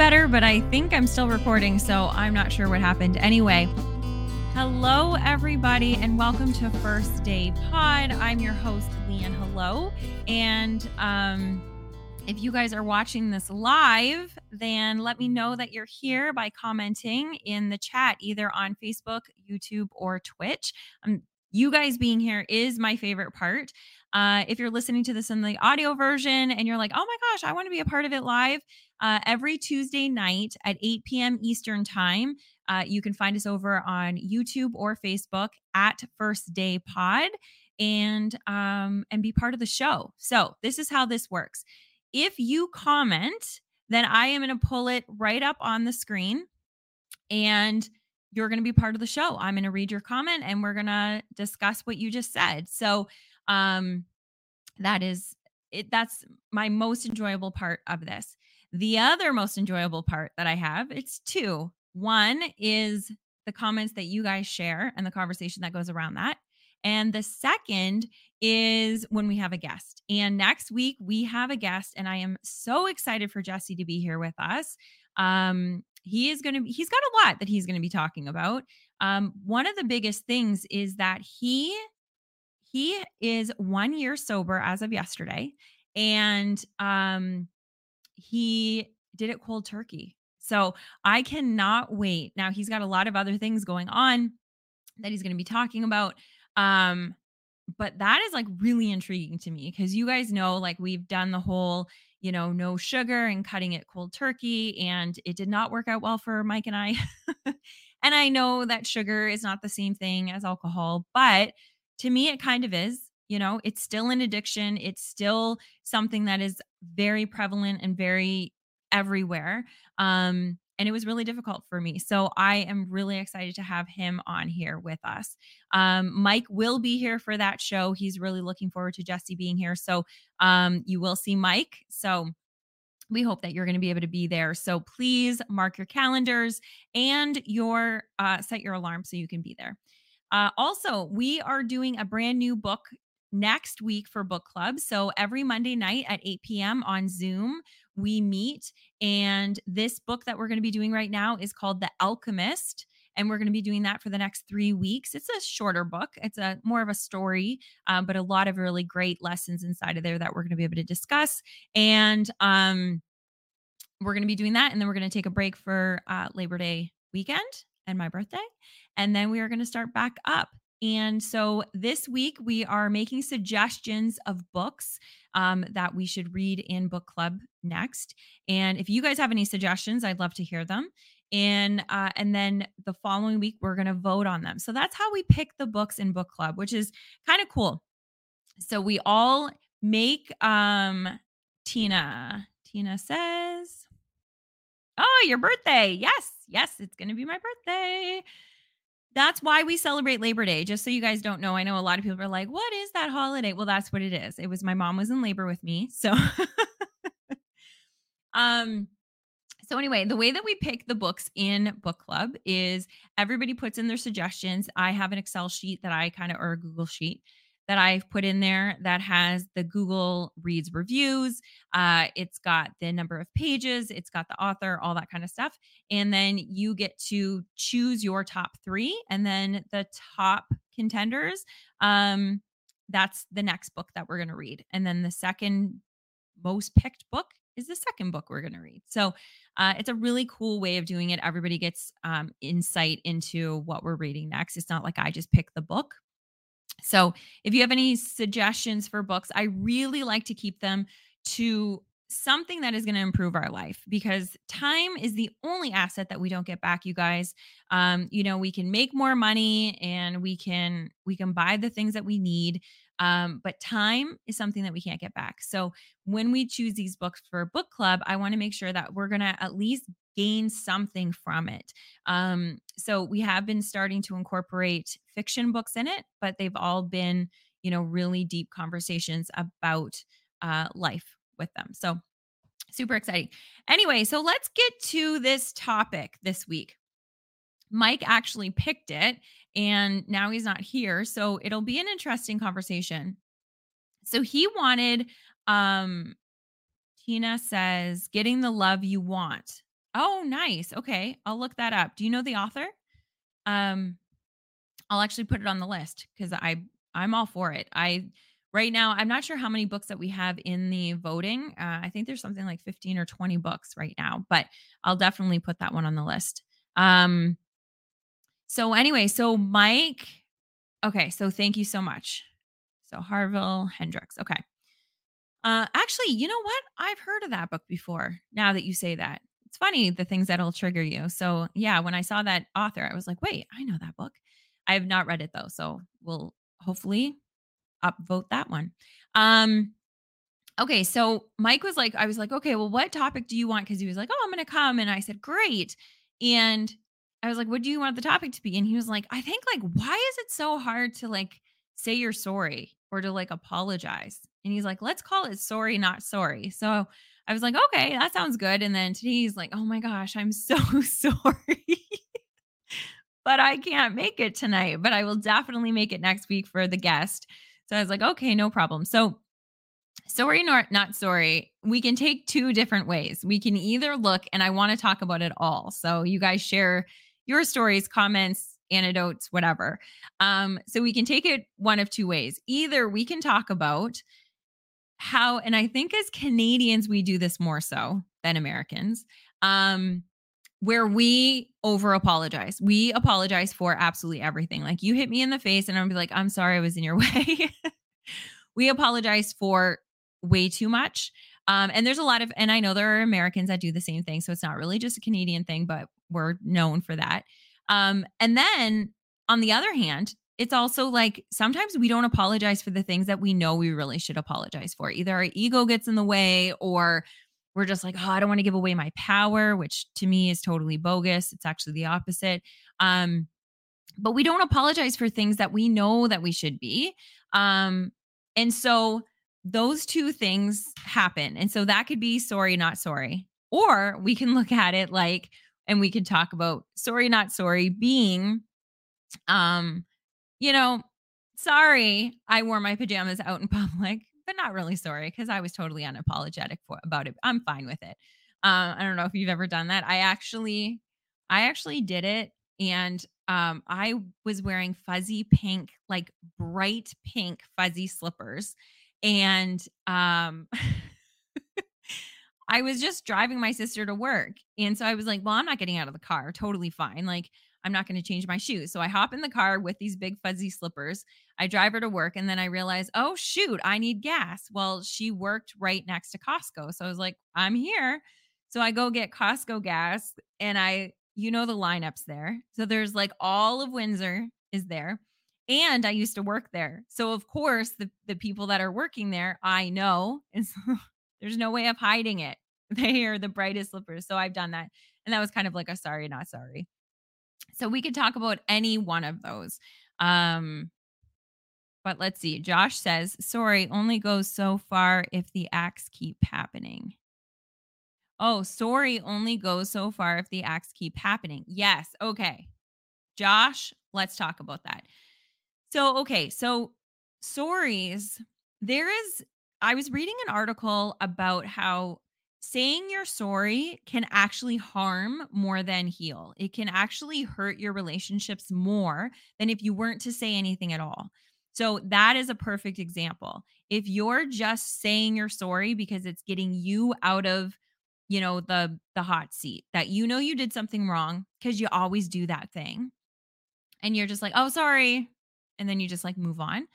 Better, but I think I'm still recording, so I'm not sure what happened. Anyway, hello, everybody, and welcome to First Day Pod. I'm your host, Leigh Ann. Hello. And um, if you guys are watching this live, then let me know that you're here by commenting in the chat, either on Facebook, YouTube, or Twitch. Um, you guys being here is my favorite part. Uh, if you're listening to this in the audio version and you're like, oh my gosh, I want to be a part of it live, uh, every Tuesday night at 8 p.m. Eastern Time, uh, you can find us over on YouTube or Facebook at First Day Pod and um, and be part of the show. So this is how this works. If you comment, then I am going to pull it right up on the screen and you're going to be part of the show. I'm going to read your comment and we're going to discuss what you just said. So um that is it that's my most enjoyable part of this the other most enjoyable part that i have it's two one is the comments that you guys share and the conversation that goes around that and the second is when we have a guest. And next week we have a guest, and I am so excited for Jesse to be here with us. Um, he is going to he's got a lot that he's going to be talking about. Um, one of the biggest things is that he he is one year sober as of yesterday, and um, he did it cold turkey. So I cannot wait. Now he's got a lot of other things going on that he's going to be talking about. Um, but that is like really intriguing to me because you guys know, like, we've done the whole, you know, no sugar and cutting it cold turkey, and it did not work out well for Mike and I. and I know that sugar is not the same thing as alcohol, but to me, it kind of is. You know, it's still an addiction. It's still something that is very prevalent and very everywhere. Um, and it was really difficult for me. So I am really excited to have him on here with us. Um, Mike will be here for that show. He's really looking forward to Jesse being here. So um, you will see Mike. So we hope that you're going to be able to be there. So please mark your calendars and your uh, set your alarm so you can be there. Uh, also, we are doing a brand new book next week for book club. So every Monday night at 8 p.m. on Zoom, we meet. And this book that we're going to be doing right now is called The Alchemist. And we're going to be doing that for the next three weeks. It's a shorter book, it's a more of a story, um, but a lot of really great lessons inside of there that we're going to be able to discuss. And um, we're going to be doing that. And then we're going to take a break for uh, Labor Day weekend and my birthday. And then we are going to start back up. And so this week we are making suggestions of books um, that we should read in book club next. And if you guys have any suggestions, I'd love to hear them. And uh, and then the following week we're going to vote on them. So that's how we pick the books in book club, which is kind of cool. So we all make um Tina. Tina says, "Oh, your birthday. Yes. Yes, it's going to be my birthday." That's why we celebrate Labor Day. Just so you guys don't know, I know a lot of people are like, "What is that holiday?" Well, that's what it is. It was my mom was in labor with me. So um so anyway, the way that we pick the books in book club is everybody puts in their suggestions. I have an Excel sheet that I kind of or a Google sheet that I've put in there that has the Google Reads reviews. Uh, it's got the number of pages, it's got the author, all that kind of stuff. And then you get to choose your top three, and then the top contenders. Um, that's the next book that we're going to read. And then the second most picked book is the second book we're going to read. So uh, it's a really cool way of doing it. Everybody gets um, insight into what we're reading next. It's not like I just pick the book. So, if you have any suggestions for books, I really like to keep them to something that is going to improve our life because time is the only asset that we don't get back you guys um you know we can make more money and we can we can buy the things that we need um, but time is something that we can't get back. So when we choose these books for a book club, I want to make sure that we're going to at least gain something from it. Um, so we have been starting to incorporate fiction books in it, but they've all been, you know, really deep conversations about uh, life with them. So super exciting. Anyway, so let's get to this topic this week. Mike actually picked it and now he's not here. So it'll be an interesting conversation. So he wanted um Tina says, getting the love you want. Oh, nice. Okay. I'll look that up. Do you know the author? Um, I'll actually put it on the list because I I'm all for it. I right now I'm not sure how many books that we have in the voting. Uh, I think there's something like 15 or 20 books right now, but I'll definitely put that one on the list. Um, so anyway, so Mike, okay, so thank you so much. So Harville Hendrix, okay. Uh, actually, you know what? I've heard of that book before. Now that you say that, it's funny the things that'll trigger you. So yeah, when I saw that author, I was like, wait, I know that book. I have not read it though, so we'll hopefully upvote that one. Um, okay, so Mike was like, I was like, okay, well, what topic do you want? Because he was like, oh, I'm gonna come, and I said, great. And I was like, what do you want the topic to be? And he was like, I think like, why is it so hard to like say you're sorry or to like apologize? And he's like, let's call it sorry, not sorry. So I was like, okay, that sounds good. And then today he's like, oh my gosh, I'm so sorry. but I can't make it tonight, but I will definitely make it next week for the guest. So I was like, okay, no problem. So sorry, not, not sorry. We can take two different ways. We can either look, and I want to talk about it all. So you guys share your stories, comments, anecdotes, whatever. Um, so we can take it one of two ways. Either we can talk about how, and I think as Canadians, we do this more so than Americans, um, where we over apologize. We apologize for absolutely everything. Like you hit me in the face, and I'm be like, I'm sorry I was in your way. we apologize for way too much. Um, and there's a lot of, and I know there are Americans that do the same thing. So it's not really just a Canadian thing, but we're known for that. Um, and then on the other hand, it's also like sometimes we don't apologize for the things that we know we really should apologize for. Either our ego gets in the way or we're just like, oh, I don't want to give away my power, which to me is totally bogus. It's actually the opposite. Um, but we don't apologize for things that we know that we should be. Um, and so those two things happen. And so that could be sorry, not sorry. Or we can look at it like, and we can talk about sorry, not sorry being um you know, sorry I wore my pajamas out in public, but not really sorry because I was totally unapologetic for about it. I'm fine with it. Uh, I don't know if you've ever done that. I actually, I actually did it, and um, I was wearing fuzzy pink, like bright pink fuzzy slippers, and um. I was just driving my sister to work. And so I was like, well, I'm not getting out of the car. Totally fine. Like, I'm not going to change my shoes. So I hop in the car with these big fuzzy slippers. I drive her to work and then I realize, oh, shoot, I need gas. Well, she worked right next to Costco. So I was like, I'm here. So I go get Costco gas and I, you know, the lineups there. So there's like all of Windsor is there. And I used to work there. So of course, the, the people that are working there, I know. And so there's no way of hiding it. They are the brightest slippers. So I've done that. And that was kind of like a sorry, not sorry. So we could talk about any one of those. Um, but let's see. Josh says, sorry, only goes so far if the acts keep happening. Oh, sorry only goes so far if the acts keep happening. Yes. Okay. Josh, let's talk about that. So, okay. So, sorries, there is, I was reading an article about how saying you're sorry can actually harm more than heal. It can actually hurt your relationships more than if you weren't to say anything at all. So that is a perfect example. If you're just saying you're sorry because it's getting you out of, you know, the the hot seat that you know you did something wrong because you always do that thing. And you're just like, "Oh, sorry." And then you just like move on.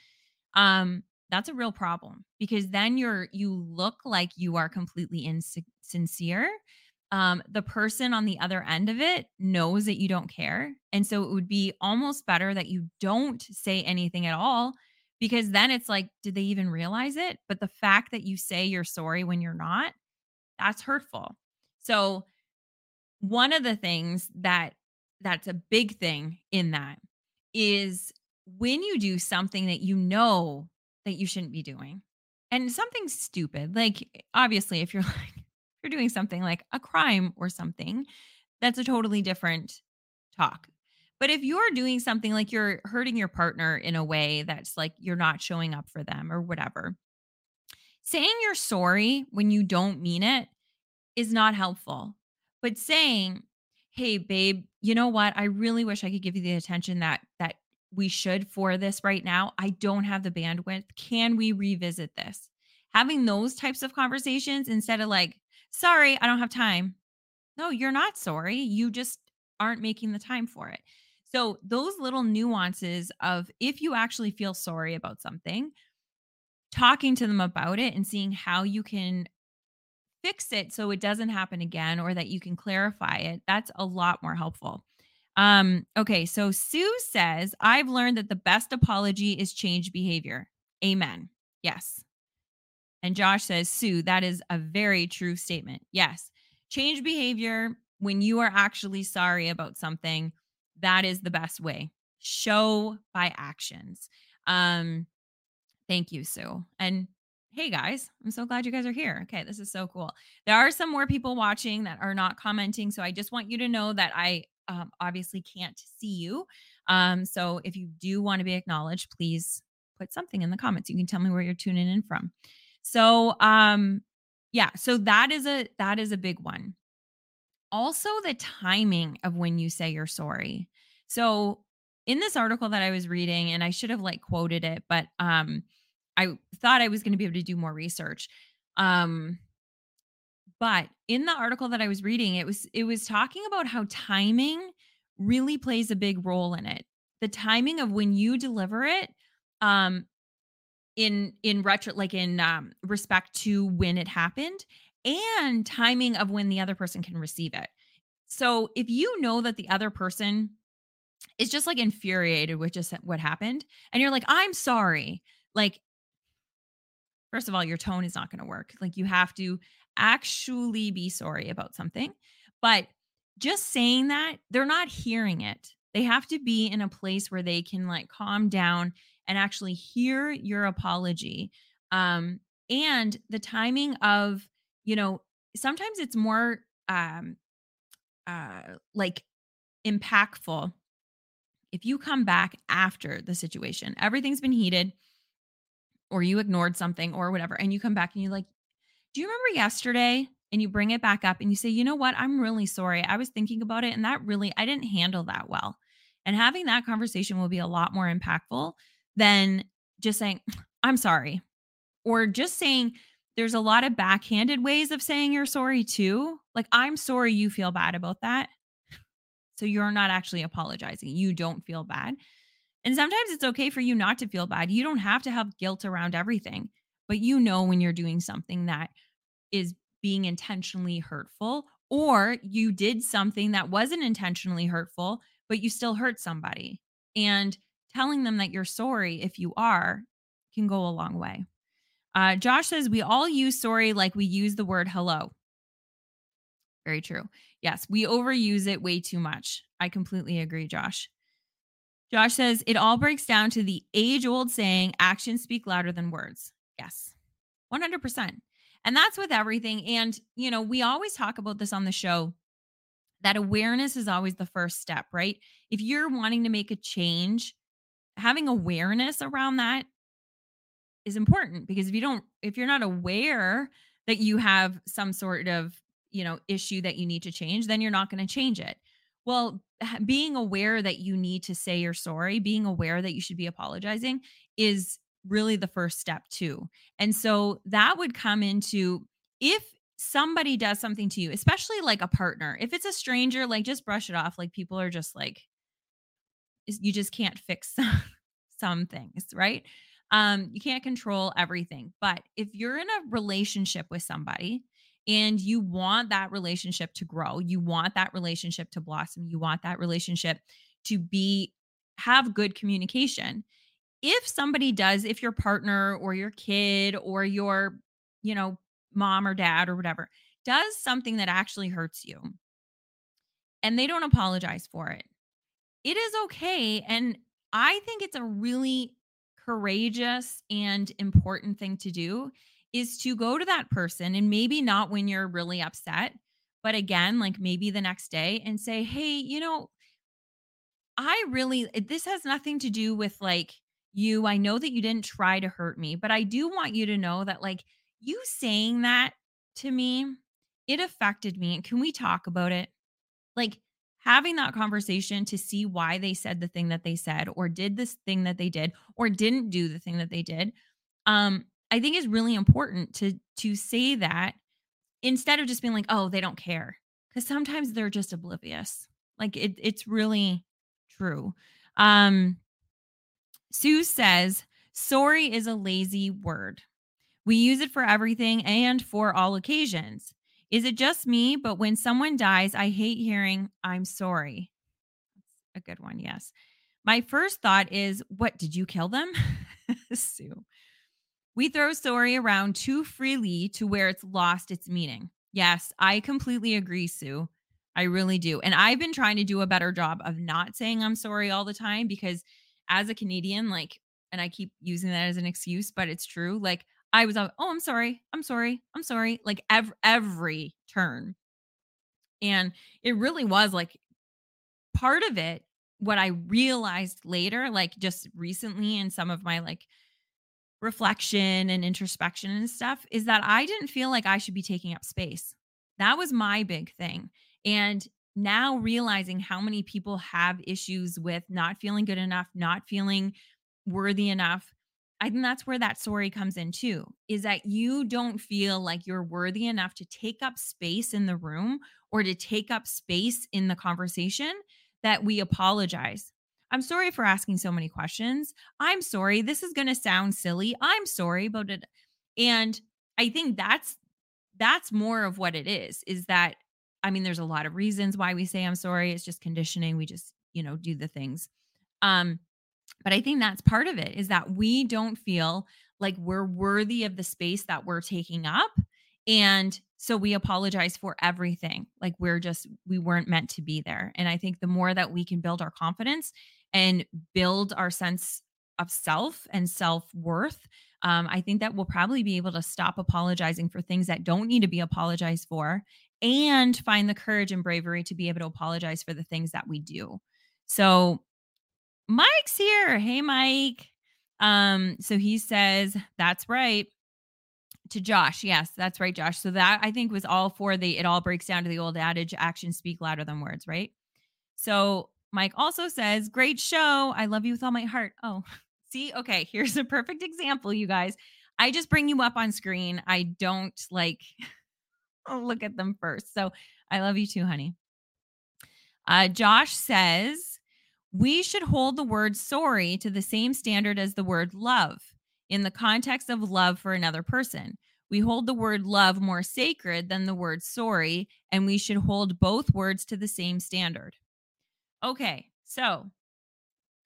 Um that's a real problem because then you're you look like you are completely insincere um, the person on the other end of it knows that you don't care and so it would be almost better that you don't say anything at all because then it's like did they even realize it? But the fact that you say you're sorry when you're not that's hurtful. So one of the things that that's a big thing in that is when you do something that you know that you shouldn't be doing. And something stupid, like obviously, if you're like, you're doing something like a crime or something, that's a totally different talk. But if you're doing something like you're hurting your partner in a way that's like you're not showing up for them or whatever, saying you're sorry when you don't mean it is not helpful. But saying, "Hey babe, you know what? I really wish I could give you the attention that that we should for this right now. I don't have the bandwidth. Can we revisit this?" Having those types of conversations instead of like, "Sorry, I don't have time." No, you're not sorry. You just aren't making the time for it. So, those little nuances of if you actually feel sorry about something, talking to them about it and seeing how you can fix it so it doesn't happen again or that you can clarify it, that's a lot more helpful. Um, okay, so Sue says, I've learned that the best apology is change behavior. Amen. Yes. And Josh says, Sue, that is a very true statement. Yes. Change behavior when you are actually sorry about something. That is the best way. Show by actions. Um, thank you, Sue. And hey guys, I'm so glad you guys are here. Okay, this is so cool. There are some more people watching that are not commenting. So I just want you to know that I um, obviously can't see you. Um, so if you do want to be acknowledged, please put something in the comments. You can tell me where you're tuning in from. So um yeah, so that is a that is a big one. Also the timing of when you say you're sorry. So in this article that I was reading and I should have like quoted it, but um I thought I was going to be able to do more research. Um but in the article that I was reading, it was it was talking about how timing really plays a big role in it. The timing of when you deliver it um in in retro like in um respect to when it happened and timing of when the other person can receive it. So if you know that the other person is just like infuriated with just what happened and you're like I'm sorry, like first of all your tone is not going to work. Like you have to actually be sorry about something. But just saying that, they're not hearing it. They have to be in a place where they can like calm down and actually hear your apology. Um, and the timing of, you know, sometimes it's more um uh like impactful if you come back after the situation. Everything's been heated or you ignored something or whatever and you come back and you're like, "Do you remember yesterday?" and you bring it back up and you say, "You know what? I'm really sorry. I was thinking about it and that really I didn't handle that well." And having that conversation will be a lot more impactful than just saying, I'm sorry. Or just saying, there's a lot of backhanded ways of saying you're sorry too. Like, I'm sorry you feel bad about that. So you're not actually apologizing. You don't feel bad. And sometimes it's okay for you not to feel bad. You don't have to have guilt around everything, but you know when you're doing something that is being intentionally hurtful, or you did something that wasn't intentionally hurtful, but you still hurt somebody. And telling them that you're sorry if you are can go a long way. Uh, Josh says, We all use sorry like we use the word hello. Very true. Yes, we overuse it way too much. I completely agree, Josh. Josh says, It all breaks down to the age old saying, actions speak louder than words. Yes, 100%. And that's with everything. And, you know, we always talk about this on the show that awareness is always the first step, right? If you're wanting to make a change, having awareness around that is important because if you don't if you're not aware that you have some sort of you know issue that you need to change then you're not going to change it well being aware that you need to say you're sorry being aware that you should be apologizing is really the first step too and so that would come into if somebody does something to you especially like a partner if it's a stranger like just brush it off like people are just like you just can't fix some things, right? Um, you can't control everything. But if you're in a relationship with somebody and you want that relationship to grow, you want that relationship to blossom, you want that relationship to be have good communication. If somebody does, if your partner or your kid or your, you know, mom or dad or whatever does something that actually hurts you and they don't apologize for it, it is okay. And I think it's a really courageous and important thing to do is to go to that person and maybe not when you're really upset, but again, like maybe the next day and say, Hey, you know, I really, this has nothing to do with like you. I know that you didn't try to hurt me, but I do want you to know that like you saying that to me, it affected me. And can we talk about it? Like having that conversation to see why they said the thing that they said or did this thing that they did or didn't do the thing that they did. Um, I think is really important to to say that instead of just being like, oh, they don't care. Because sometimes they're just oblivious. Like it, it's really true. Um, Sue says, sorry is a lazy word. We use it for everything and for all occasions. Is it just me? But when someone dies, I hate hearing, I'm sorry. That's a good one. Yes. My first thought is, what did you kill them? Sue. We throw sorry around too freely to where it's lost its meaning. Yes, I completely agree, Sue. I really do. And I've been trying to do a better job of not saying I'm sorry all the time because as a Canadian, like, and I keep using that as an excuse, but it's true. Like, I was, oh, I'm sorry. I'm sorry. I'm sorry. Like, every, every turn. And it really was like part of it. What I realized later, like just recently in some of my like reflection and introspection and stuff is that I didn't feel like I should be taking up space. That was my big thing. And now realizing how many people have issues with not feeling good enough, not feeling worthy enough. I think that's where that story comes in too is that you don't feel like you're worthy enough to take up space in the room or to take up space in the conversation that we apologize. I'm sorry for asking so many questions. I'm sorry. This is going to sound silly. I'm sorry about it. And I think that's that's more of what it is is that I mean there's a lot of reasons why we say I'm sorry. It's just conditioning. We just, you know, do the things. Um but I think that's part of it is that we don't feel like we're worthy of the space that we're taking up and so we apologize for everything. Like we're just, we weren't meant to be there. And I think the more that we can build our confidence and build our sense of self and self worth, um, I think that we'll probably be able to stop apologizing for things that don't need to be apologized for and find the courage and bravery to be able to apologize for the things that we do. So Mike's here. Hey, Mike. Um, so he says, that's right to Josh. Yes, that's right, Josh. So that I think was all for the it all breaks down to the old adage actions speak louder than words, right? So Mike also says, Great show. I love you with all my heart. Oh, see, okay, here's a perfect example, you guys. I just bring you up on screen. I don't like look at them first. So I love you too, honey. Uh, Josh says, We should hold the word sorry to the same standard as the word love in the context of love for another person. We hold the word love more sacred than the word sorry, and we should hold both words to the same standard. Okay, so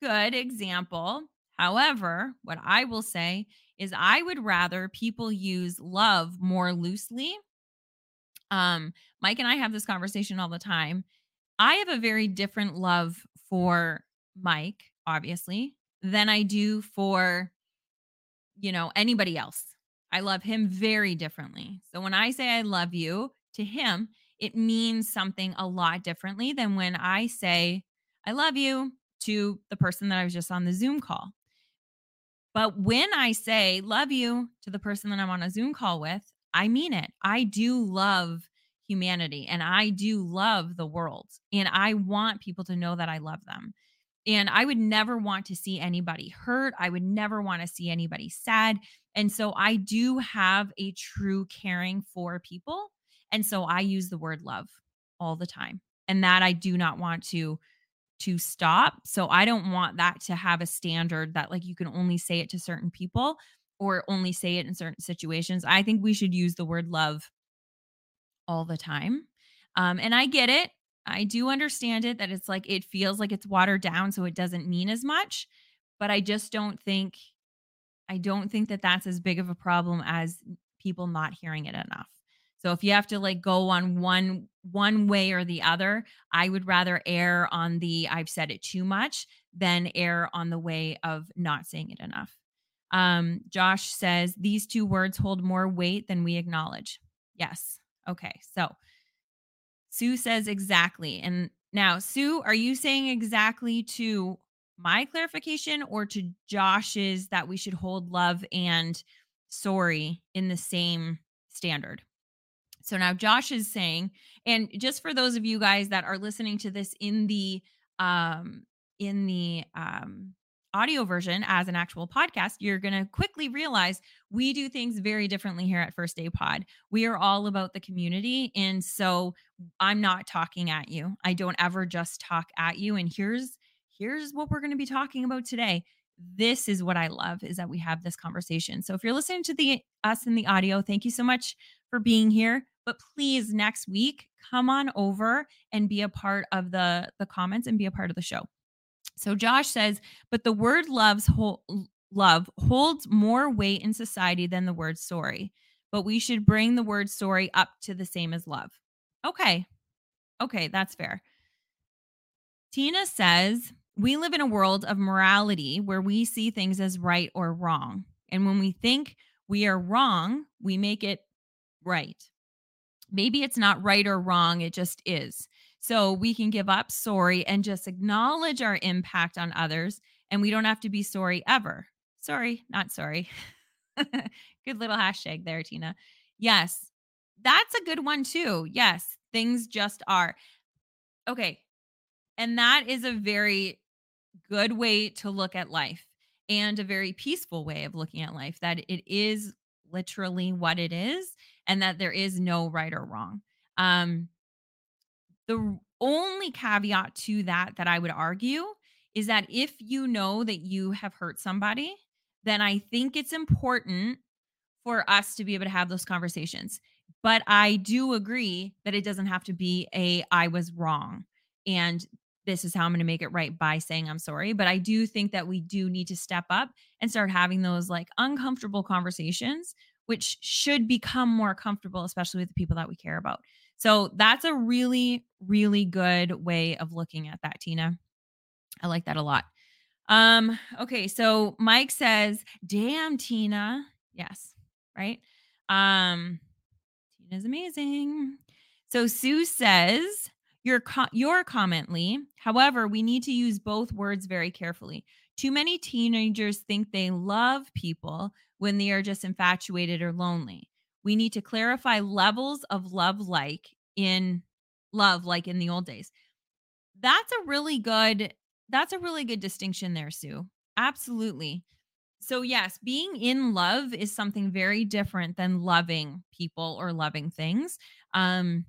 good example. However, what I will say is I would rather people use love more loosely. Um, Mike and I have this conversation all the time. I have a very different love for Mike, obviously, than I do for you know, anybody else. I love him very differently. So when I say I love you to him, it means something a lot differently than when I say I love you to the person that I was just on the Zoom call. But when I say love you to the person that I'm on a Zoom call with, I mean it. I do love humanity and I do love the world. And I want people to know that I love them. And I would never want to see anybody hurt. I would never want to see anybody sad. And so I do have a true caring for people. And so I use the word love all the time. And that I do not want to to stop. So I don't want that to have a standard that like you can only say it to certain people or only say it in certain situations. I think we should use the word love all the time. Um, and I get it. I do understand it that it's like it feels like it's watered down so it doesn't mean as much, but I just don't think I don't think that that's as big of a problem as people not hearing it enough. So if you have to like go on one one way or the other, I would rather err on the I've said it too much than err on the way of not saying it enough. Um, Josh says these two words hold more weight than we acknowledge. Yes. Okay. So Sue says exactly. And now, Sue, are you saying exactly to my clarification or to Josh's that we should hold love and sorry in the same standard. So now Josh is saying, and just for those of you guys that are listening to this in the um in the um audio version as an actual podcast, you're going to quickly realize we do things very differently here at First Day Pod. We are all about the community. And so I'm not talking at you. I don't ever just talk at you. And here's here's what we're going to be talking about today. This is what I love is that we have this conversation. So if you're listening to the us in the audio, thank you so much for being here. But please next week come on over and be a part of the the comments and be a part of the show. So Josh says, but the word loves love holds more weight in society than the word sorry. But we should bring the word sorry up to the same as love. Okay. Okay, that's fair. Tina says, we live in a world of morality where we see things as right or wrong. And when we think we are wrong, we make it right. Maybe it's not right or wrong, it just is. So we can give up sorry and just acknowledge our impact on others. And we don't have to be sorry ever. Sorry, not sorry. good little hashtag there, Tina. Yes, that's a good one too. Yes, things just are. Okay. And that is a very good way to look at life and a very peaceful way of looking at life that it is literally what it is and that there is no right or wrong. Um, the only caveat to that that I would argue is that if you know that you have hurt somebody, then I think it's important for us to be able to have those conversations. But I do agree that it doesn't have to be a I was wrong and this is how I'm going to make it right by saying I'm sorry. But I do think that we do need to step up and start having those like uncomfortable conversations, which should become more comfortable, especially with the people that we care about. So that's a really, really good way of looking at that, Tina. I like that a lot. Um, okay, so Mike says, damn, Tina. Yes, right? Um, Tina's amazing. So Sue says, your co- your comment, Leigh. However, we need to use both words very carefully. Too many teenagers think they love people when they are just infatuated or lonely we need to clarify levels of love like in love like in the old days. That's a really good that's a really good distinction there sue. Absolutely. So yes being in love is something very different than loving people or loving things um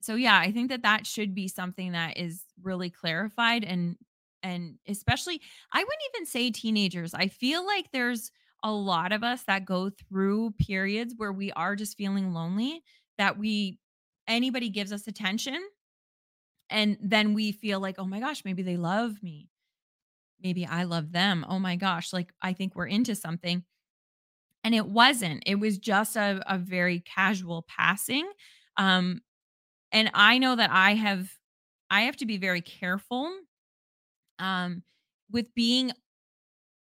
so yeah i think that that should be something that is really clarified and and especially i wouldn't even say teenagers i feel like there's a lot of us that go through periods where we are just feeling lonely that we anybody gives us attention and then we feel like oh my gosh maybe they love me. Maybe i love them. Oh my gosh like i think we're into something. And it wasn't. It was just a, a very casual passing um and i know that i have i have to be very careful um with being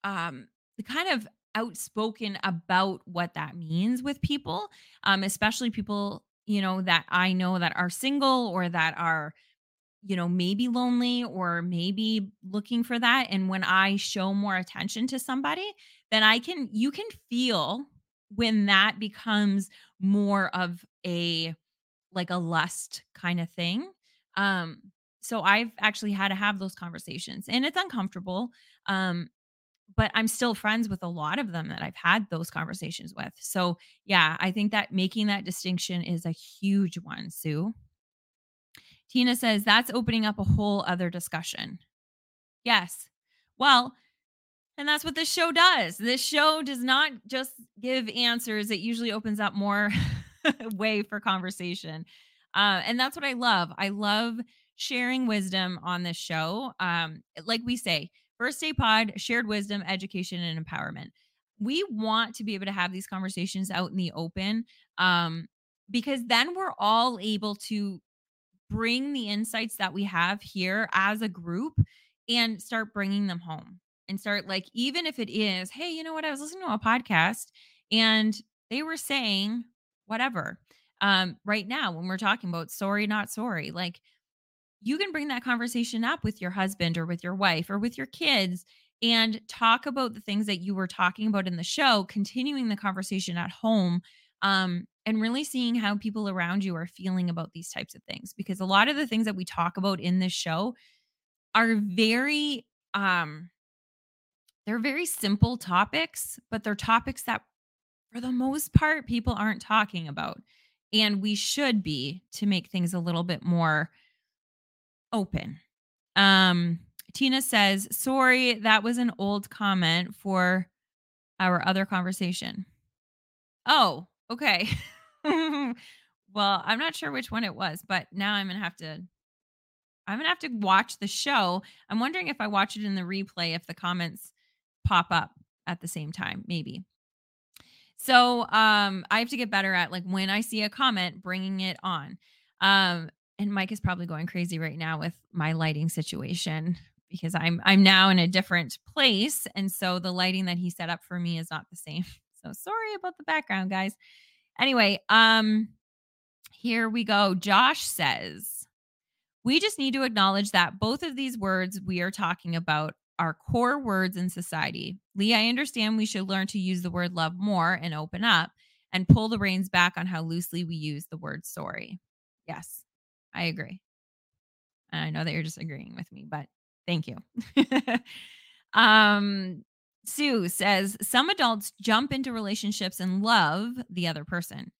um the kind of outspoken about what that means with people, um, especially people, you know, that I know that are single or that are, you know, maybe lonely or maybe looking for that. And when I show more attention to somebody, then I can, you can feel when that becomes more of a, like a lust kind of thing. Um, so I've actually had to have those conversations and it's uncomfortable. Um, but I'm still friends with a lot of them that I've had those conversations with. So, yeah, I think that making that distinction is a huge one, Sue. Tina says that's opening up a whole other discussion. Yes. Well, and that's what this show does. This show does not just give answers, it usually opens up more way for conversation. Uh, and that's what I love. I love sharing wisdom on this show. Um, like we say, First Day Pod, shared wisdom, education, and empowerment. We want to be able to have these conversations out in the open um, because then we're all able to bring the insights that we have here as a group and start bringing them home and start like, even if it is, hey, you know what? I was listening to a podcast and they were saying whatever. Um, right now, when we're talking about sorry, not sorry, like you can bring that conversation up with your husband or with your wife or with your kids and talk about the things that you were talking about in the show, continuing the conversation at home. Um, and really seeing how people around you are feeling about these types of things because a lot of the things that we talk about in this show are very um they're very simple topics but they're topics that for the most part people aren't talking about and we should be to make things a little bit more open um tina says sorry that was an old comment for our other conversation oh okay well, I'm not sure which one it was, but now I'm gonna have to I'm gonna have to watch the show. I'm wondering if I watch it in the replay, if the comments pop up at the same time, maybe. So um I have to get better at like when I see a comment, bringing it on. Um and Mike is probably going crazy right now with my lighting situation because I'm I'm now in a different place and so the lighting that he set up for me is not the same. So sorry about the background, guys. Anyway, um, here we go. Josh says, we just need to acknowledge that both of these words we are talking about are core words in society. Leigh, I understand we should learn to use the word love more and open up and pull the reins back on how loosely we use the word sorry. Yes, I agree. I know that you're just agreeing with me, but thank you. um, Sue says some adults jump into relationships and love the other person.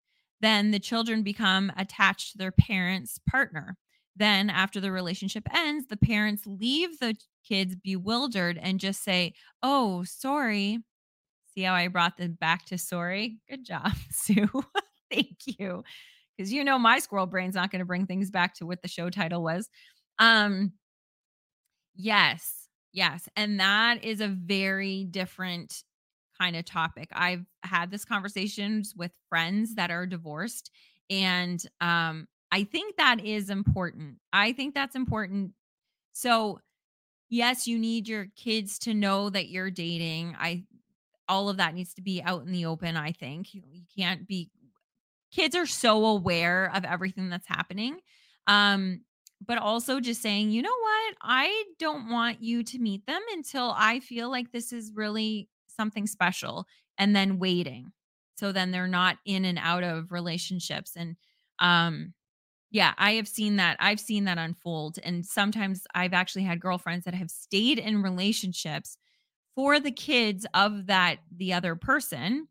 Then the children become attached to their parents' partner. Then, after the relationship ends, the parents leave the kids bewildered and just say, Oh, sorry. See how I brought them back to sorry? Good job, Sue. Thank you. Because you know my squirrel brain's not going to bring things back to what the show title was. Um, yes, Yes. And that is a very different kind of topic. I've had this conversations with friends that are divorced and um I think that is important. I think that's important. So, yes, you need your kids to know that you're dating. I all of that needs to be out in the open, I think. You, you can't be kids are so aware of everything that's happening. Um but also just saying, you know what? I don't want you to meet them until I feel like this is really something special and then waiting. So then they're not in and out of relationships. And um, yeah, I have seen that. I've seen that unfold. And sometimes I've actually had girlfriends that have stayed in relationships for the kids of that the other person.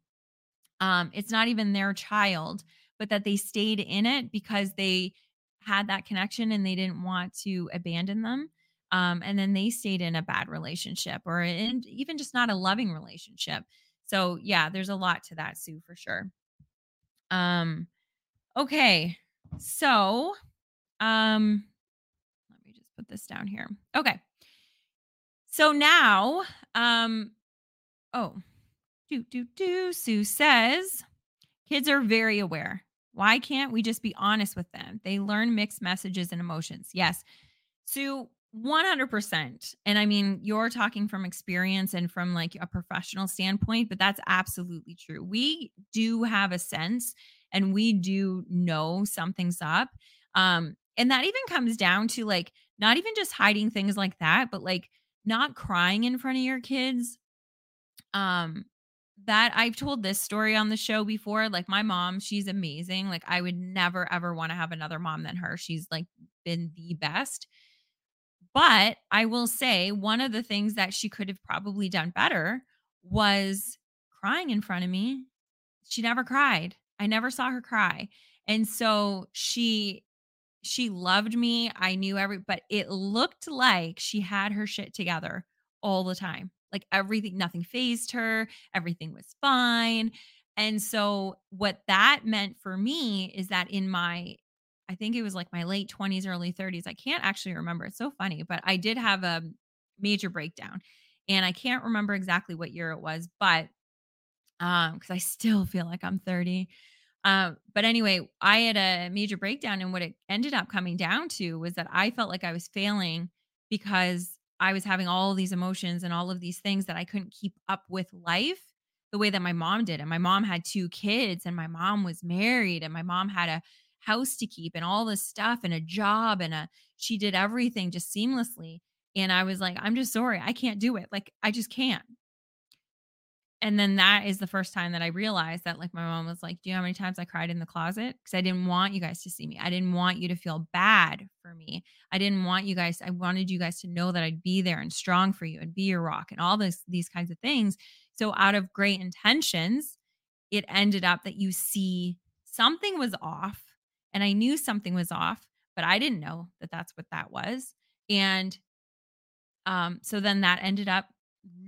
Um, it's not even their child, but that they stayed in it because they had that connection and they didn't want to abandon them. Um, and then they stayed in a bad relationship or in, even just not a loving relationship. So yeah, there's a lot to that, Sue, for sure. Um, okay. So um let me just put this down here. Okay. So now, um, oh, do do do. Sue says kids are very aware. Why can't we just be honest with them? They learn mixed messages and emotions. Yes. Sue, 100%. And I mean, you're talking from experience and from like a professional standpoint, but that's absolutely true. We do have a sense and we do know something's up. Um, and that even comes down to like not even just hiding things like that, but like not crying in front of your kids. Um, that I've told this story on the show before. Like my mom, she's amazing. Like I would never ever want to have another mom than her. She's like been the best. But I will say one of the things that she could have probably done better was crying in front of me. She never cried. I never saw her cry. And so she she loved me. I knew every but it looked like she had her shit together all the time. Like everything, nothing phased her, everything was fine. And so, what that meant for me is that in my, I think it was like my late 20s, early 30s, I can't actually remember. It's so funny, but I did have a major breakdown. And I can't remember exactly what year it was, but um, because I still feel like I'm 30. Um, but anyway, I had a major breakdown, and what it ended up coming down to was that I felt like I was failing because I was having all these emotions and all of these things that I couldn't keep up with life the way that my mom did. And my mom had two kids, and my mom was married, and my mom had a house to keep, and all this stuff, and a job, and a she did everything just seamlessly. And I was like, I'm just sorry. I can't do it. Like, I just can't. And then that is the first time that I realized that, like, my mom was like, Do you know how many times I cried in the closet? Because I didn't want you guys to see me. I didn't want you to feel bad for me. I didn't want you guys, I wanted you guys to know that I'd be there and strong for you and be your rock and all this, these kinds of things. So, out of great intentions, it ended up that you see something was off. And I knew something was off, but I didn't know that that's what that was. And um, so then that ended up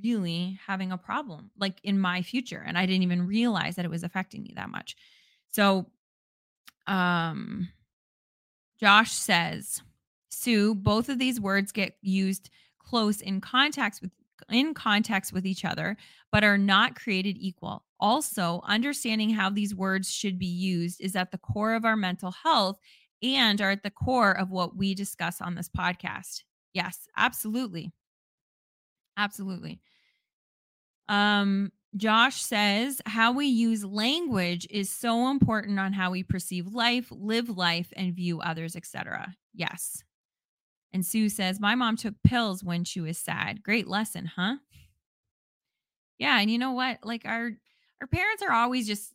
really having a problem like in my future and I didn't even realize that it was affecting me that much. So um Josh says, Sue, both of these words get used close in context with in context with each other, but are not created equal. Also, understanding how these words should be used is at the core of our mental health and are at the core of what we discuss on this podcast. Yes, absolutely. Absolutely. Um, Josh says how we use language is so important on how we perceive life, live life, and view others, etc. Yes. And Sue says, My mom took pills when she was sad. Great lesson, huh? Yeah, and you know what? Like our our parents are always just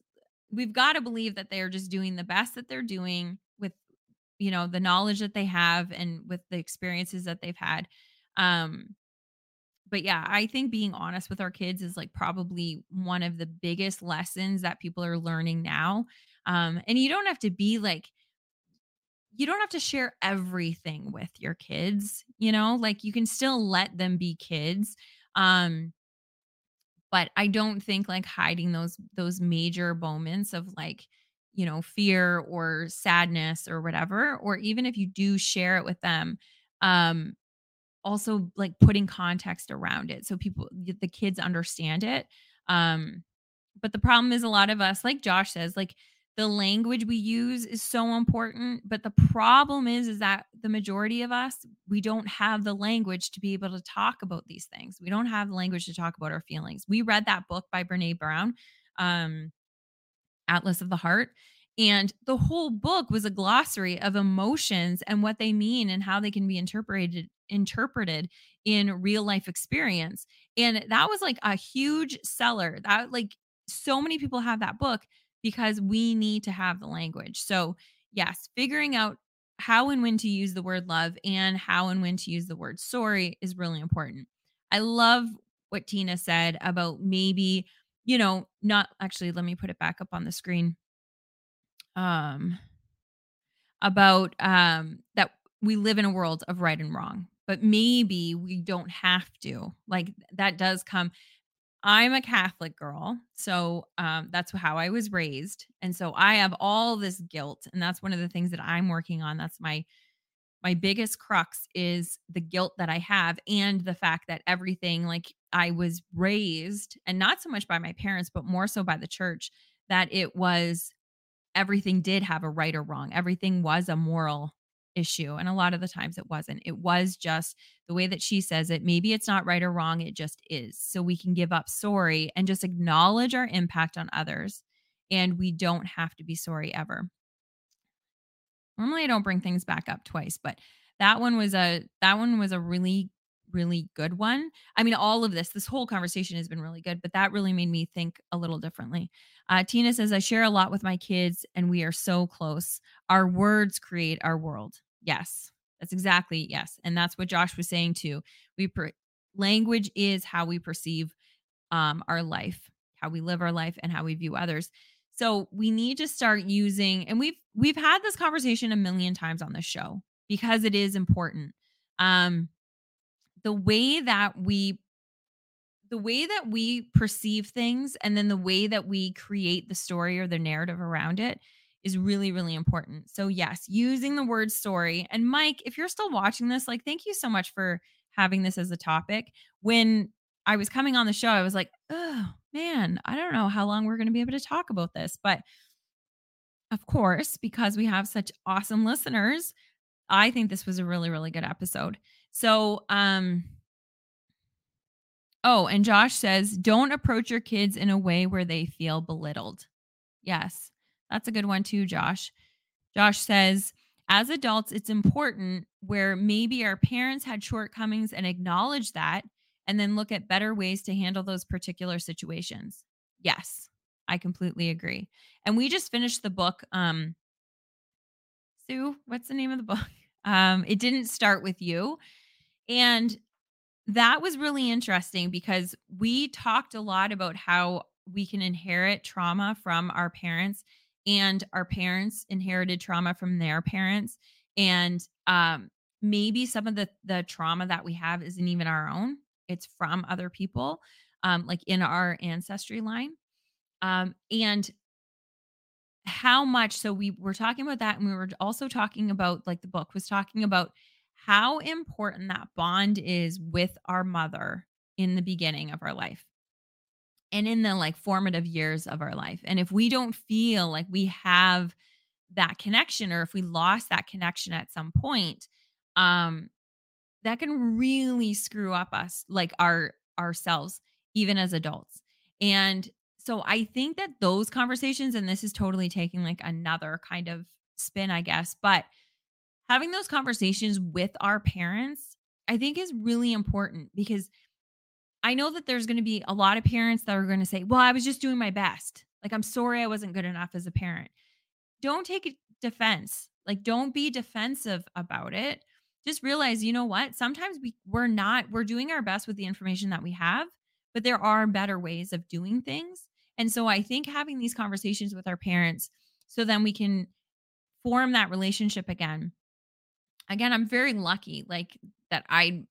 we've got to believe that they're just doing the best that they're doing with you know the knowledge that they have and with the experiences that they've had. Um but yeah, I think being honest with our kids is like probably one of the biggest lessons that people are learning now. Um, and you don't have to be like, you don't have to share everything with your kids, you know, like you can still let them be kids. Um, but I don't think like hiding those those major moments of like, you know, fear or sadness or whatever, or even if you do share it with them, um, also like putting context around it so people the kids understand it um but the problem is a lot of us like Josh says like the language we use is so important but the problem is is that the majority of us we don't have the language to be able to talk about these things. We don't have the language to talk about our feelings. We read that book by Brené Brown um atlas of the heart and the whole book was a glossary of emotions and what they mean and how they can be interpreted interpreted in real life experience. And that was like a huge seller. That like so many people have that book because we need to have the language. So, yes, figuring out how and when to use the word love and how and when to use the word sorry is really important. I love what Tina said about maybe, you know, not actually, let me put it back up on the screen um about um that we live in a world of right and wrong but maybe we don't have to like that does come i'm a catholic girl so um that's how i was raised and so i have all this guilt and that's one of the things that i'm working on that's my my biggest crux is the guilt that i have and the fact that everything like i was raised and not so much by my parents but more so by the church that it was everything did have a right or wrong. Everything was a moral issue. And a lot of the times it wasn't. It was just the way that she says it. Maybe it's not right or wrong. It just is. So we can give up sorry and just acknowledge our impact on others. And we don't have to be sorry ever. Normally I don't bring things back up twice, but that one was a that one was a really really good one. I mean, all of this, this whole conversation has been really good, but that really made me think a little differently. Uh, Tina says, I share a lot with my kids and we are so close. Our words create our world. Yes, that's exactly yes. And that's what Josh was saying too. We per- language is how we perceive um, our life, how we live our life, and how we view others. So we need to start using, and we've we've had this conversation a million times on this show because it is important. Um, the way that we the way that we perceive things and then the way that we create the story or the narrative around it is really really important. So yes, using the word story. And Mike, if you're still watching this, like thank you so much for having this as a topic. When I was coming on the show, I was like, "Oh, man, I don't know how long we're going to be able to talk about this." But of course, because we have such awesome listeners, I think this was a really really good episode. So, um, oh, and Josh says, don't approach your kids in a way where they feel belittled. Yes, that's a good one too, Josh. Josh says, as adults, it's important where maybe our parents had shortcomings and acknowledge that and then look at better ways to handle those particular situations. Yes, I completely agree. And we just finished the book um Sue, what's the name of the book? Um it didn't start with you. And that was really interesting because we talked a lot about how we can inherit trauma from our parents and our parents inherited trauma from their parents. And um maybe some of the the trauma that we have isn't even our own it's from other people um like in our ancestry line. Um and how much so we were talking about that and we were also talking about like the book was talking about how important that bond is with our mother in the beginning of our life and in the like formative years of our life. And if we don't feel like we have that connection or if we lost that connection at some point, um that can really screw up us like our ourselves even as adults. And so I think that those conversations and this is totally taking like another kind of spin I guess, but having those conversations with our parents I think is really important because I know that there's going to be a lot of parents that are going to say, Well, I was just doing my best. Like, I'm sorry I wasn't good enough as a parent. Don't take defense. Like, don't be defensive about it. Just realize, you know what? Sometimes we, we're not, we're doing our best with the information that we have, but there are better ways of doing things. And so I think having these conversations with our parents so then we can form that relationship again. Again, I'm very lucky like that I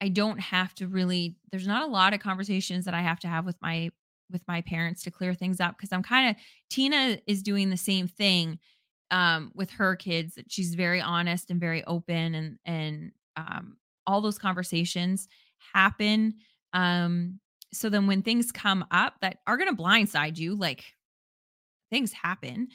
I don't have to really there's not a lot of conversations that I have to have with my with my parents to clear things up because I'm kind of Tina is doing the same thing um with her kids. She's very honest and very open and and um all those conversations happen um so then when things come up that are going to blindside you like things happen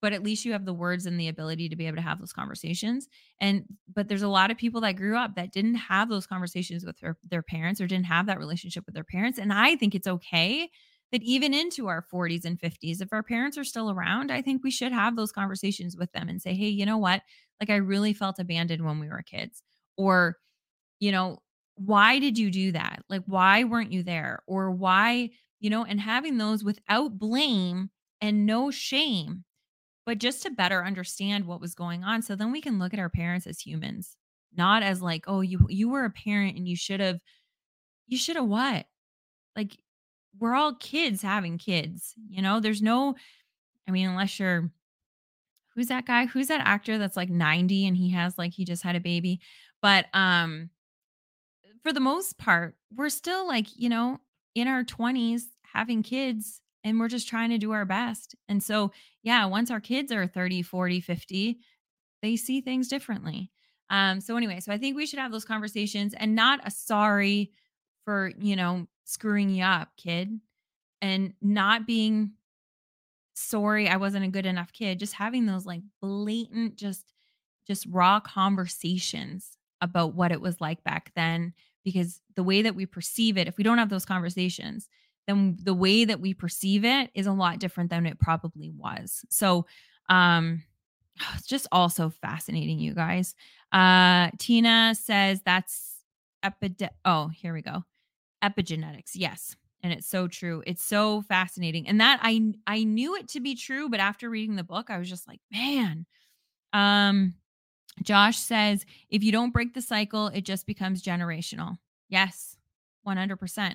but at least you have the words and the ability to be able to have those conversations and but there's a lot of people that grew up that didn't have those conversations with their, their parents or didn't have that relationship with their parents and i think it's okay that even into our 40s and 50s if our parents are still around i think we should have those conversations with them and say hey you know what? Like i really felt abandoned when we were kids or you know why did you do that? Like why weren't you there? or why you know and having those without blame and no shame but just to better understand what was going on so then we can look at our parents as humans not as like oh you you were a parent and you should have you should have what? Like we're all kids having kids you know? There's no i mean unless you're who's that guy? Who's that actor that's like 90 and he has like he just had a baby? But um for the most part we're still like you know in our 20s having kids and we're just trying to do our best. And so, yeah, once our kids are 30, 40, 50, they see things differently. Um, so anyway, so I think we should have those conversations and not a sorry for, you know, screwing you up, kid, and not being sorry I wasn't a good enough kid, just having those like blatant just just raw conversations about what it was like back then because the way that we perceive it, if we don't have those conversations, then the way that we perceive it is a lot different than it probably was. So, um, it's just also fascinating, you guys. Uh, Tina says that's epide. Oh, here we go. Epigenetics. Yes. And it's so true. It's so fascinating. And that I I knew it to be true, but after reading the book, I was just like, man. Um, Josh says, if you don't break the cycle, it just becomes generational. Yes, 100%.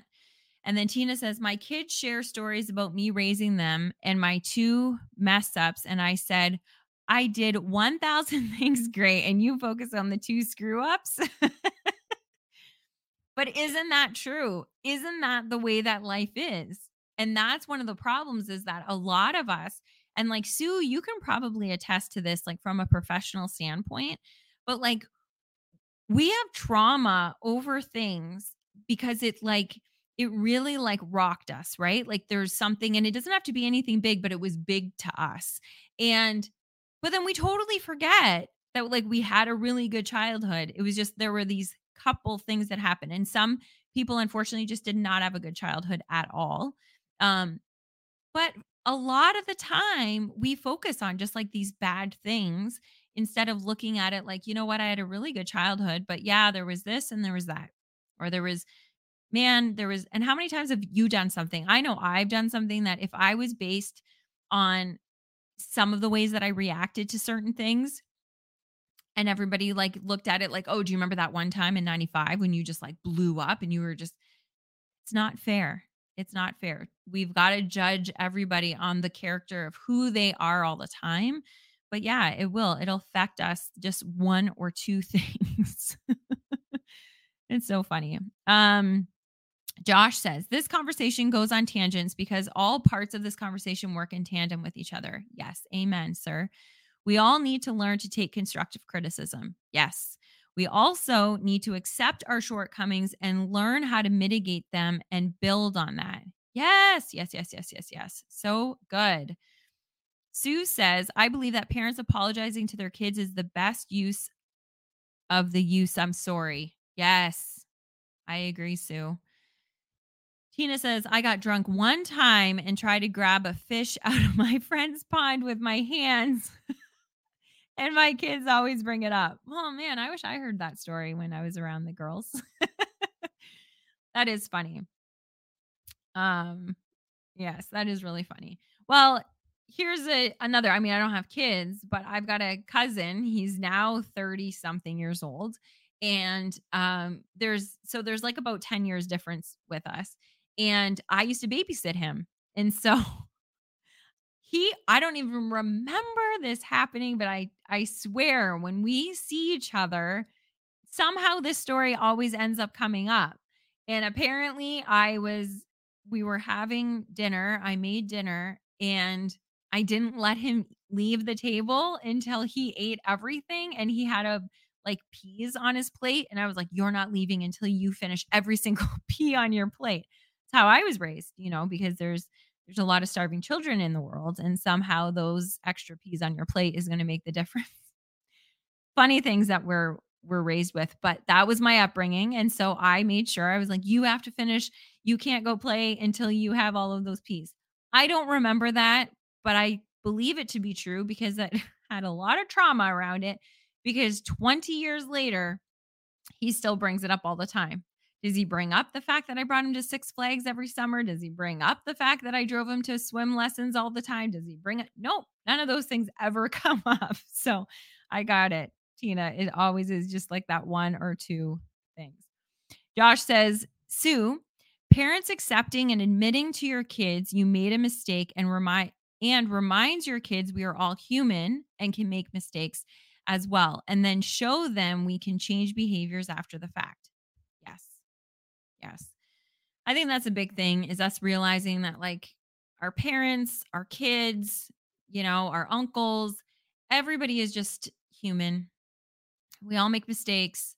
And then Tina says, My kids share stories about me raising them and my two mess ups. And I said, I did 1,000 things great, and you focus on the two screw ups. but isn't that true? Isn't that the way that life is? And that's one of the problems is that a lot of us, and like Sue, you can probably attest to this, like from a professional standpoint, but like we have trauma over things because it's like it really like rocked us, right? Like there's something, and it doesn't have to be anything big, but it was big to us. And, but then we totally forget that like we had a really good childhood. It was just there were these couple things that happened. And some people, unfortunately, just did not have a good childhood at all. Um, but a lot of the time we focus on just like these bad things instead of looking at it like, you know what, I had a really good childhood, but yeah, there was this and there was that. Or there was, man, there was, and how many times have you done something? I know I've done something that if I was based on some of the ways that I reacted to certain things, and everybody like looked at it like, oh, do you remember that one time in 95 when you just like blew up and you were just, it's not fair. It's not fair. We've got to judge everybody on the character of who they are all the time. But yeah, it will. It'll affect us just one or two things. it's so funny. Um, Josh says this conversation goes on tangents because all parts of this conversation work in tandem with each other. Yes, amen, sir. We all need to learn to take constructive criticism. Yes. We also need to accept our shortcomings and learn how to mitigate them and build on that. Yes, yes, yes, yes, yes, yes. So good. Sue says, I believe that parents apologizing to their kids is the best use of the use I'm sorry. Yes, I agree, Sue. Tina says, I got drunk one time and tried to grab a fish out of my friend's pond with my hands. and my kids always bring it up. Oh man, I wish I heard that story when I was around the girls. that is funny. Um yes, that is really funny. Well, here's a another I mean, I don't have kids, but I've got a cousin. He's now 30 something years old and um there's so there's like about 10 years difference with us. And I used to babysit him. And so he I don't even remember this happening, but I I swear when we see each other, somehow this story always ends up coming up. And apparently I was we were having dinner. I made dinner and I didn't let him leave the table until he ate everything and he had a like peas on his plate and I was like you're not leaving until you finish every single pea on your plate. How I was raised, you know, because there's there's a lot of starving children in the world and somehow those extra peas on your plate is going to make the difference. Funny things that we're we're raised with but that was my upbringing and so i made sure i was like you have to finish you can't go play until you have all of those peas. I don't remember that but i believe it to be true because that had a lot of trauma around it because 20 years later he still brings it up all the time does he bring up the fact that I brought him to Six Flags every summer? Does he bring up the fact that I drove him to swim lessons all the time? Does he bring it? Nope. None of those things ever come up. So I got it, Tina. It always is just like that one or two things. Josh says, Sue, parents accepting and admitting to your kids you made a mistake and remind and reminds your kids we are all human and can make mistakes as well and then show them we can change behaviors after the fact I think that's a big thing is us realizing that like our parents, our kids, you know, our uncles, everybody is just human. We all make mistakes.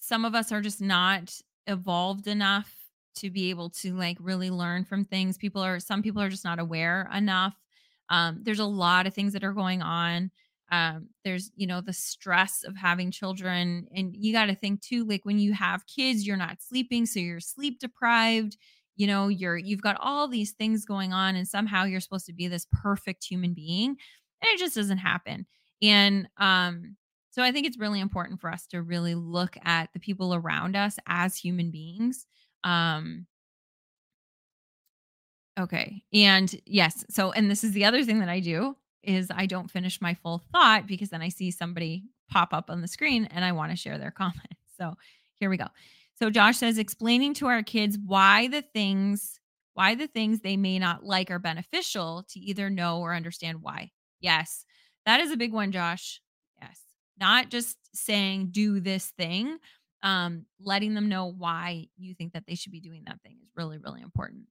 Some of us are just not evolved enough to be able to like really learn from things. People are some people are just not aware enough. Um, there's a lot of things that are going on um, there's you know the stress of having children and you got to think too like when you have kids you're not sleeping so you're sleep deprived you know you're you've got all these things going on and somehow you're supposed to be this perfect human being and it just doesn't happen. And um so i think it's really important for us to really look at the people around us as human beings um okay and yes so and this is the other thing that i do is I don't finish my full thought because then I see somebody pop up on the screen and I want to share their comment. So here we go. So Josh says explaining to our kids why the things why the things they may not like are beneficial to either know or understand why. Yes. That is a big one, Josh. Yes. Not just saying do this thing, um letting them know why you think that they should be doing that thing is really really important.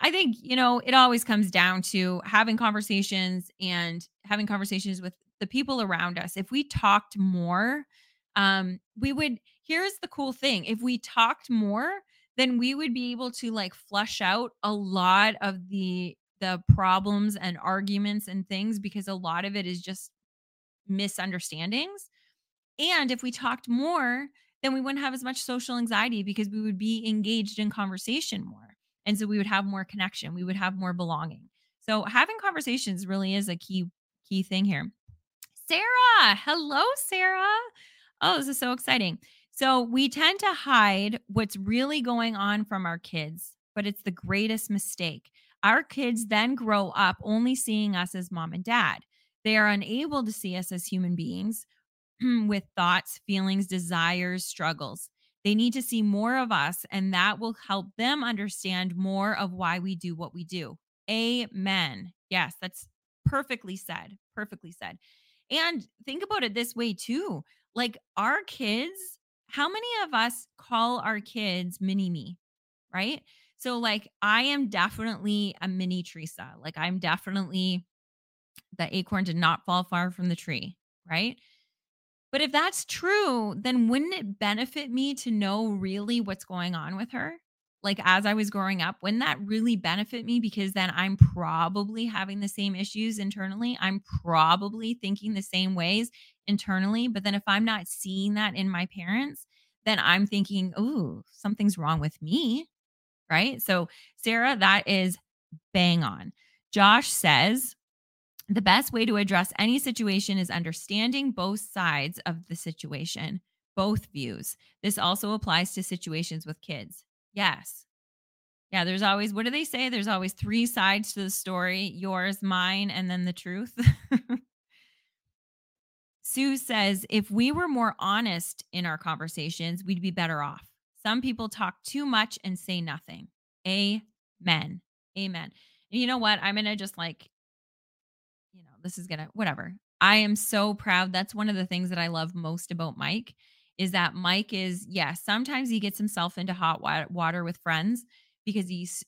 I think, you know, it always comes down to having conversations and having conversations with the people around us. If we talked more, um, we would, here's the cool thing if we talked more, then we would be able to like flush out a lot of the the problems and arguments and things because a lot of it is just misunderstandings and if we talked more then we wouldn't have as much social anxiety because we would be engaged in conversation more and so we would have more connection, we would have more belonging. So having conversations really is a key key thing here. Sarah. Hello, Sarah. Oh, this is so exciting. So, we tend to hide what's really going on from our kids, but it's the greatest mistake. Our kids then grow up only seeing us as mom and dad. They are unable to see us as human beings with thoughts, feelings, desires, struggles. They need to see more of us, and that will help them understand more of why we do what we do. Amen. Yes, that's perfectly said. Perfectly said. And think about it this way too. Like our kids, how many of us call our kids mini me, right? So, like, I am definitely a mini Teresa. Like, I'm definitely the acorn did not fall far from the tree, right? But if that's true, then wouldn't it benefit me to know really what's going on with her? Like as I was growing up, wouldn't that really benefit me? Because then I'm probably having the same issues internally. I'm probably thinking the same ways internally. But then if I'm not seeing that in my parents, then I'm thinking, oh, something's wrong with me. Right. So, Sarah, that is bang on. Josh says, the best way to address any situation is understanding both sides of the situation, both views. This also applies to situations with kids. Yes. Yeah, there's always, what do they say? There's always three sides to the story yours, mine, and then the truth. Sue says, if we were more honest in our conversations, we'd be better off. Some people talk too much and say nothing. Amen. Amen. You know what? I'm going to just like this is gonna whatever. I am so proud. That's one of the things that I love most about Mike is that Mike is, yes, yeah, sometimes he gets himself into hot water with friends because he's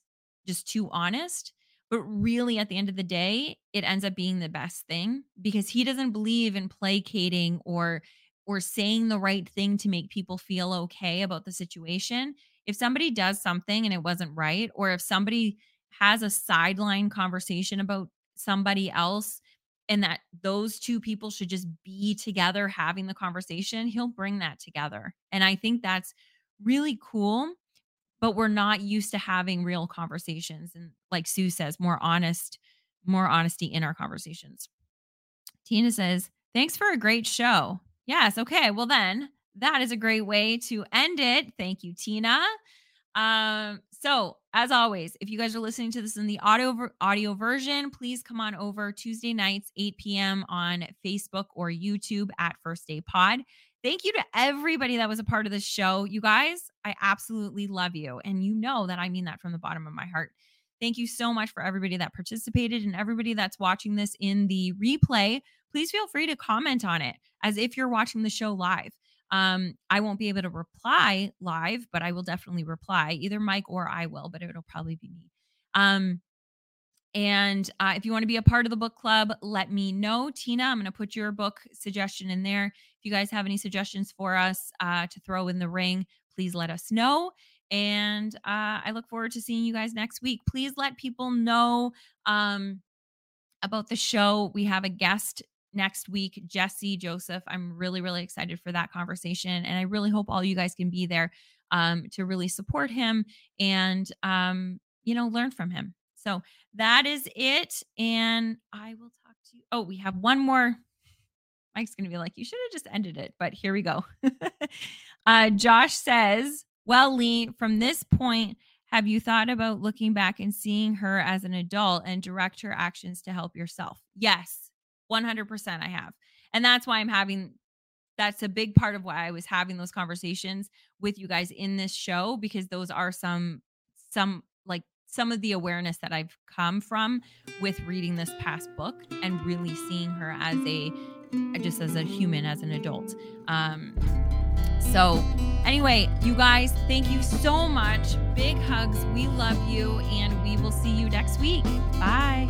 just too honest. But really, at the end of the day, it ends up being the best thing because he doesn't believe in placating or or saying the right thing to make people feel okay about the situation. If somebody does something and it wasn't right, or if somebody has a sideline conversation about somebody else and that those two people should just be together having the conversation, he'll bring that together. And I think that's really cool. But we're not used to having real conversations. And like Sue says, more honest, more honesty in our conversations. Tina says, Thanks for a great show. Yes. Okay. Well, then that is a great way to end it. Thank you, Tina. Um, so as always, if you guys are listening to this in the audio audio version, please come on over Tuesday nights, 8 p.m. on Facebook or YouTube at First Day Pod. Thank you to everybody that was a part of this show. You guys, I absolutely love you. And you know that I mean that from the bottom of my heart. Thank you so much for everybody that participated and everybody that's watching this in the replay. Please feel free to comment on it as if you're watching the show live. Um, I won't be able to reply live, but I will definitely reply. Either Mike or I will, but it'll probably be me. Um, and uh, if you want to be a part of the book club, let me know. Tina, I'm going to put your book suggestion in there. If you guys have any suggestions for us uh, to throw in the ring, please let us know. And uh, I look forward to seeing you guys next week. Please let people know um, about the show. We have a guest next week, Jesse Joseph. I'm really, really excited for that conversation. And I really hope all you guys can be there um, to really support him and, um, you know, learn from him. So that is it. And I will talk to you. Oh, we have one more. Mike's going to be like, you should have just ended it, but here we go. uh, Josh says, Well, Leigh, from this point, have you thought about looking back and seeing her as an adult and direct her actions to help yourself? Yes, 100% I have. And that's why I'm having that's a big part of why I was having those conversations with you guys in this show because those are some some like some of the awareness that I've come from with reading this past book and really seeing her as a just as a human as an adult. Um so anyway, you guys, thank you so much. Big hugs. We love you and we will see you next week. Bye.